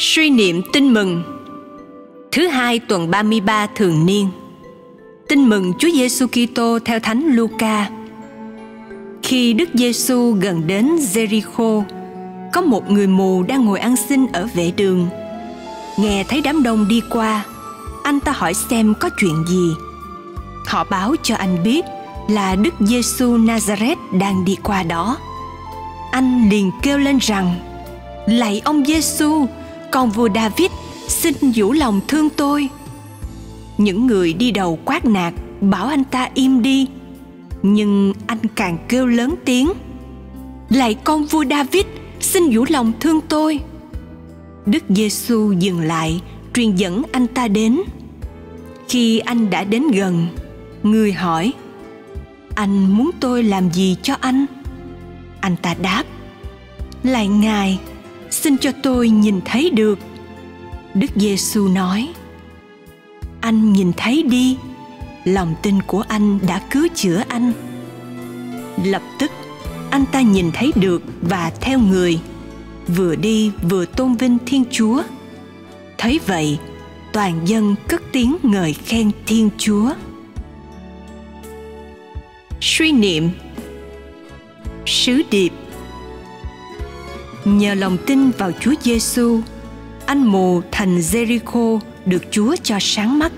Suy niệm tin mừng Thứ hai tuần 33 thường niên Tin mừng Chúa Giêsu Kitô theo Thánh Luca. Khi Đức Giêsu gần đến Jericho, có một người mù đang ngồi ăn xin ở vệ đường. Nghe thấy đám đông đi qua, anh ta hỏi xem có chuyện gì. Họ báo cho anh biết là Đức Giêsu Nazareth đang đi qua đó. Anh liền kêu lên rằng: "Lạy ông Giêsu, con vua David, xin vũ lòng thương tôi." Những người đi đầu quát nạt, bảo anh ta im đi. Nhưng anh càng kêu lớn tiếng: "Lạy con vua David, xin vũ lòng thương tôi." Đức Giêsu dừng lại, truyền dẫn anh ta đến. Khi anh đã đến gần, người hỏi: anh muốn tôi làm gì cho anh anh ta đáp lạy ngài xin cho tôi nhìn thấy được. Đức giêsu nói, anh nhìn thấy đi, lòng tin của anh đã cứu chữa anh. Lập tức, anh ta nhìn thấy được và theo người, vừa đi vừa tôn vinh thiên chúa. Thấy vậy, toàn dân cất tiếng ngợi khen thiên chúa. Suy niệm. Sứ điệp nhờ lòng tin vào Chúa Giêsu, anh mù thành Jericho được Chúa cho sáng mắt.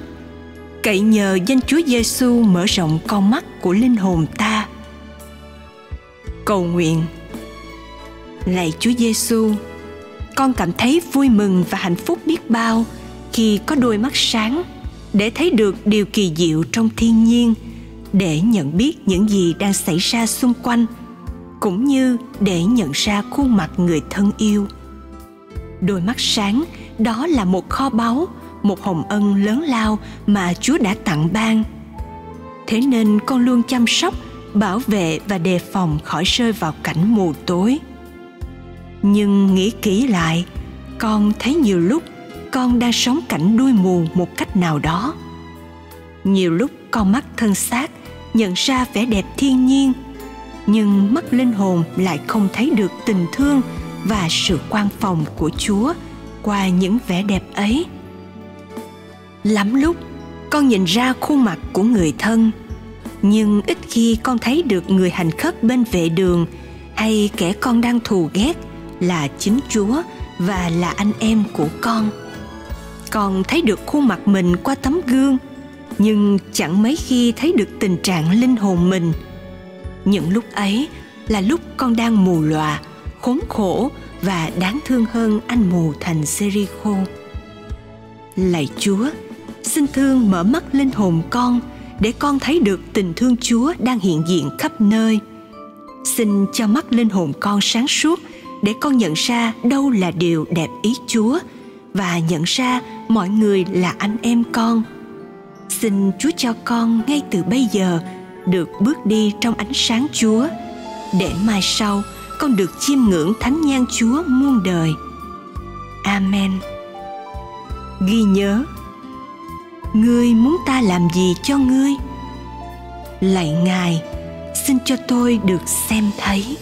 Cậy nhờ danh Chúa Giêsu mở rộng con mắt của linh hồn ta. Cầu nguyện Lạy Chúa Giêsu, con cảm thấy vui mừng và hạnh phúc biết bao khi có đôi mắt sáng để thấy được điều kỳ diệu trong thiên nhiên – để nhận biết những gì đang xảy ra xung quanh cũng như để nhận ra khuôn mặt người thân yêu. Đôi mắt sáng, đó là một kho báu, một hồng ân lớn lao mà chúa đã tặng ban. Thế nên con luôn chăm sóc, bảo vệ và đề phòng khỏi rơi vào cảnh mù tối. Nhưng nghĩ kỹ lại, con thấy nhiều lúc con đang sống cảnh đuôi mù một cách nào đó. Nhiều lúc con mắt thân xác, nhận ra vẻ đẹp thiên nhiên nhưng mắt linh hồn lại không thấy được tình thương và sự quan phòng của chúa qua những vẻ đẹp ấy. Lắm lúc, con nhìn ra khuôn mặt của người thân. Nhưng ít khi con thấy được người hành khất bên vệ đường hay kẻ con đang thù ghét là chính chúa và là anh em của con. Con thấy được khuôn mặt mình qua tấm gương, nhưng chẳng mấy khi thấy được tình trạng linh hồn mình những lúc ấy là lúc con đang mù lòa khốn khổ và đáng thương hơn anh mù thành Jericho. Lạy Chúa, xin thương mở mắt linh hồn con để con thấy được tình thương Chúa đang hiện diện khắp nơi. Xin cho mắt linh hồn con sáng suốt để con nhận ra đâu là điều đẹp ý Chúa và nhận ra mọi người là anh em con xin chúa cho con ngay từ bây giờ được bước đi trong ánh sáng chúa, để mai sau con được chiêm ngưỡng thánh nhan chúa muôn đời. Amen. Ghi nhớ, ngươi muốn ta làm gì cho ngươi? Lạy ngài, xin cho tôi được xem thấy.